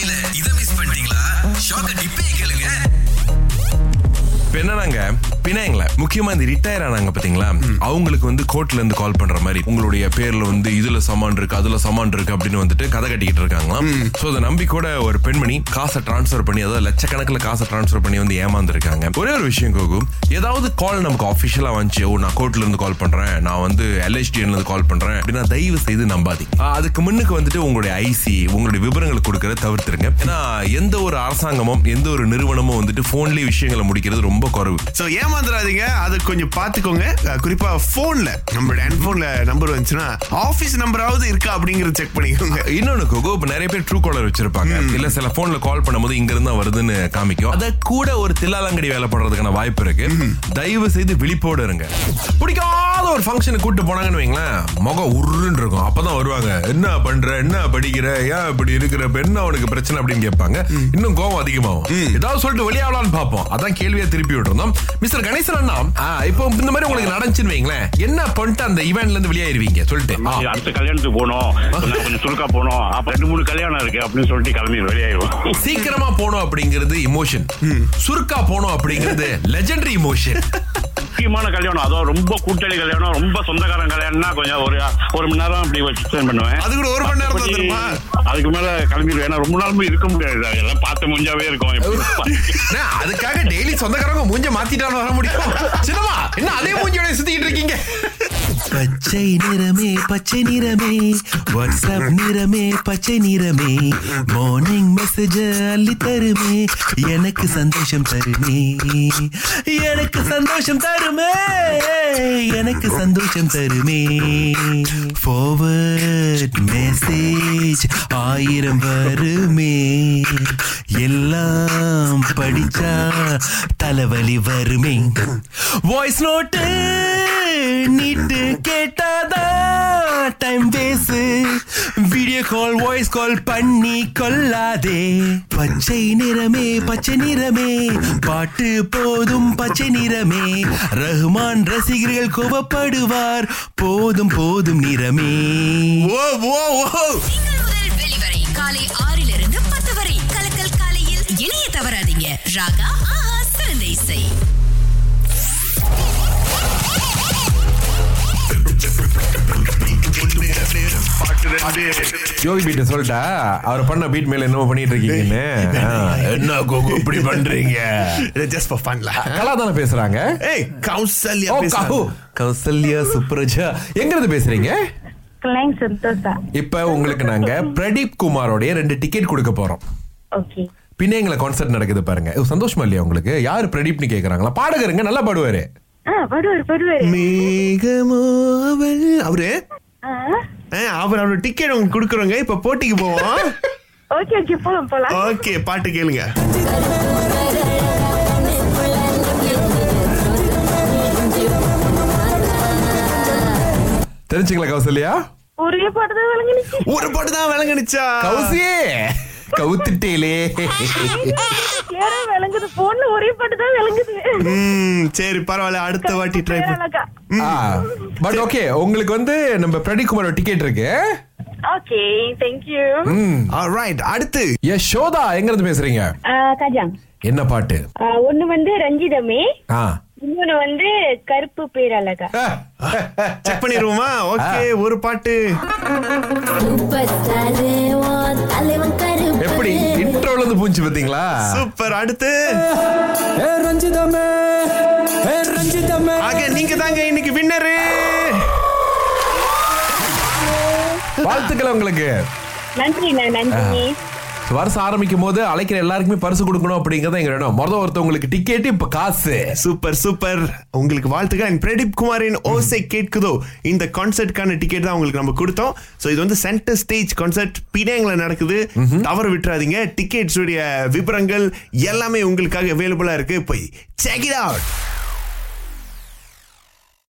காலையில இத மிஸ் பண்ணிட்டீங்களா? ஷாக்க டிப்பே கேளுங்க. இப்ப என்னன்னாங்க பினாங்ல முக்கியமா இந்த ரிட்டையர் ஆனாங்க பாத்தீங்களா? அவங்களுக்கு வந்து கோர்ட்ல இருந்து கால் பண்ற மாதிரி உங்களுடைய பேர்ல வந்து இதுல சமான் இருக்கு அதுல சமான் இருக்கு அப்படின்னு வந்துட்டு கதை கட்டிக்கிட்டு இருக்காங்களாம் சோ அதை நம்பி கூட ஒரு பெண்மணி காசை டிரான்ஸ்ஃபர் பண்ணி அதாவது லட்சக்கணக்கில் காசை டிரான்ஸ்ஃபர் பண்ணி வந்து ஏமாந்துருக்காங்க. ஒரே ஒரு விஷயம் கோகு ஏதாவது கால் நமக்கு ஆஃபிஷியலா வந்துச்சு ஓ நான் கோர்ட்ல இருந்து கால் பண்றேன் நான் வந்து எல்ஹெச்டிஎன்ல இருந்து கால் பண்றேன் அப்படின்னா தயவு செய்து நம்பாதீங்க. அதுக்கு முன்னுக்கு வந்துட்டு உங்களுடைய ஐசி உங்களுடைய விவரங்களை கொடுக்கறத தவிர்த்துருங்க. ஏன்னா எந்த ஒரு அரசாங்கமும் எந்த ஒரு நிறுவனமும் வந்துட்டு போன்லயே விஷயங்களை முடிக்கிறது ரொம்ப குறைவு. சோ ஏமாந்துடாதீங்க அது கொஞ்சம் பாத்துக்கோங்க அஹ் குறிப்பா போன்ல நம்மளோட ஹேண்ட்போன்ல நம்பர் வந்துச்சுன்னா ஆபீஸ் நம்பராவது இருக்கா அப்படிங்கறத செக் பண்ணிக்கோங்க. இன்னொன்னு கோகோ இப்ப நிறைய பேர் ட்ரூ காலர் வச்சிருப்பாங்க. இல்ல சில போன்ல கால் பண்ணும்போது இங்க இருந்தா வருதுன்னு காமிக்கும். அத கூட ஒரு தில்லாலங்கடி வேலை பண்றதுக்கான வாய்ப்பு இருக்கு. தயவு செய்து விழிப்போடு இருங்க. பிடிக்காத ஒரு ஃபங்க்ஷனுக்கு கூட்டு போனாங்கன்னு வைங்களேன் முகம் உருன்னு இருக்கும். அப்பதான் வருவாங்க. என்ன பண்ற? என்ன படிக்கிற? ஏன் இப்படி இருக்கிற? என்ன உனக்கு பிரச்சனை? அப்படின்னு கேட்பாங்க. இன்னும் கோவம் அதிகமாகும். ஏதாவது சொல்லிட்டு வெளியாகலாம்னு பார்ப்போம். அதான் கேள்வியா திருப்பி விட்டுருந்தோம். மிஸ்டர் கணேசன் அண்ணா இப்போ இந்த மாதிரி உங்களுக்கு நடந்துச்சுன்னு வைங்களேன். என்ன பண்ணிட்டு அந்த ஈவெண்ட்ல இருந்து வெளியாயிருவீங்க? சொல்லிட்டு. அடுத்த கல்யாணத்துக்கு நான் கொஞ்சம் சுருக்கா போகணும். அப்ப ரெண்டு மூணு கல்யாணம் இருக்கு அப்படின்னு சொல்லிட்டு கிளம்பி வெளியாயிருவோம். சீக்கிரமா போனோம் அப்படிங்கிறது இமோஷன் சுருக்கா போனோம் அப்படிங்கிறது லெஜெண்டரி இமோஷன் முக்கியமான கல்யாணம். அதுவும் ரொம்ப கூட்டாளி கல்யாணம் ரொம்ப சொந்தக்காரன் கல்யாணம்னா கொஞ்சம் ஒரு ஒரு மணி நேரம் அப்படி எக்ஸ்பிளைன் பண்ணுவேன். அது கூட ஒரு மணி நேரம்? அதுக்கு மேல கிளம்பிடுவேன். ஏன்னா ரொம்ப நாள் இருக்க முடியாது. எல்லாம் பார்த்து முடிஞ்சாவே இருக்கும். அதுக்காக டெய்லி சொந்தக்காரங்க மூஞ்ச மாத்திட்டாலும் வர முடியும். சின்னமா என்ன அதே மூஞ்சியோட சுத்திக்கிட்டு இருக்கீங்க? பச்சை நிறமே பச்சை நிறமே. வாட்ஸ்அப் நிறமே பச்சை நிறமே. மார்னிங் மெசேஜ் அள்ளி தருமே. எனக்கு சந்தோஷம் தருமே. எனக்கு சந்தோஷம் தருமே. தருமே. எனக்கு சந்தோஷம் தருமே. ஃபார்வர்ட் மெசேஜ் ஆயிரம் வருமே. எல்லாம் படிச்சா தலைவலி வருமே. வாய்ஸ் நோட்டு நீட்டு கேட்டாதான் கால் வாய்ஸ் கால் பண்ணி கொள்ளாதே. பச்சை நிறமே பச்சை நிறமே. பாட்டு போதும் பச்சை நிறமே. ரஹ்மான் ரசிகர்கள் கோபப்படுவார் போதும் போதும் நிறமே. ஓ ஓ ஓ வெளிவரை காலை ஆறிலிருந்து பத்து வரை. கலக்கல் காலையில் இணைய தவறாதீங்க. ராகா ஆஹா சிறந்த இசை. யோகி பீட்ட சொல்லிட்டா அவர் பண்ண பீட் மேல என்னமோ பண்ணிட்டு இருக்கீங்கன்னு. ஆ, என்ன கோகு இப்படி பண்றீங்க? ஜஸ்ட் ஃபார் ஃபன்ல கலா தானே பேசுறாங்க? ஏய் கௌசல்யா பேசுறாங்க. கௌ- கௌசல்யா சுப்ரஜா. எங்க இருந்து பேசுறீங்க இப்ப உங்களுக்கு நாங்க பிரதீப் குமாரோடைய ரெண்டு டிக்கெட் கொடுக்க போறோம். ஓகே பின்ன எங்களை கான்சர்ட் நடக்குது பாருங்க. சந்தோஷமா இல்லையா உங்களுக்கு? யாரு பிரதீப்னு கேக்குறாங்களா? பாடகருங்க நல்லா பாடுவாரு. அவரு? அவர் அவரோட டிக்கெட் உங்களுக்கு கொடுக்குறோங்க. இப்ப போட்டிக்கு போவோம். ஓகே ஓகே போலாம் போலாம். ஓகே பாட்டு கேளுங்க. தெரிஞ்சுங்களா கௌசல்யா? ஒரே பாட்டு தான் விளங்குனுச்சு. ஒரு பாட்டு தான் விளங்குனுச்சா? கௌசியே கவுத்துட்டேலே. விளங்குது போன்ல ஒரே பாட்டு தான் விளங்குது. ம் சரி பரவாயில்ல அடுத்த வாட்டி ட்ரை பண்ண. பட் ஓகே உங்களுக்கு வந்து நம்ம பிரதீப் குமாரோட டிக்கெட் இருக்கு. ஓகே தேங்க்யூ ரைட் அடுத்து. யசோதா எங்க இருந்து பேசுறீங்க? கஜாங். என்ன பாட்டு? ஒண்ணு வந்து ரஞ்சிதமே. ஆ. இன்னொன்னு வந்து கருப்பு பேர் அழகா செக் பண்ணிடுவோமா? ஓகே ஒரு பாட்டு. எப்படி? இன்ட்ரோல இருந்து பூஞ்சி பாத்தீங்களா சூப்பர் அடுத்து. நீங்க தாங்க இன்னைக்கு வின்னரு. வாழ்த்துக்கள் உங்களுக்கு. நன்றி. வருஷம் ஆரம்பிக்கும் போது அழைக்கிற எல்லாருக்குமே பரிசு கொடுக்கணும் அப்படிங்கறத எங்க இடம் மொதல் ஒருத்தவங்களுக்கு டிக்கெட் இப்ப காசு. Super super. உங்களுக்கு வாழ்த்துக்கள். And பிரதீப் குமாரின் ஓசை கேட்குதோ இந்த கான்சர்ட்கான டிக்கெட் தான் உங்களுக்கு நம்ம கொடுத்தோம். சோ இது வந்து சென்டர் ஸ்டேஜ் கான்சர்ட் பினாங்ல நடக்குது. தவற விட்டுறாதீங்க. டிக்கெட்ஸ் உடைய விவரங்கள் எல்லாமே உங்களுக்காக அவைலபிளா இருக்கு. போய் செக் இட் அவுட்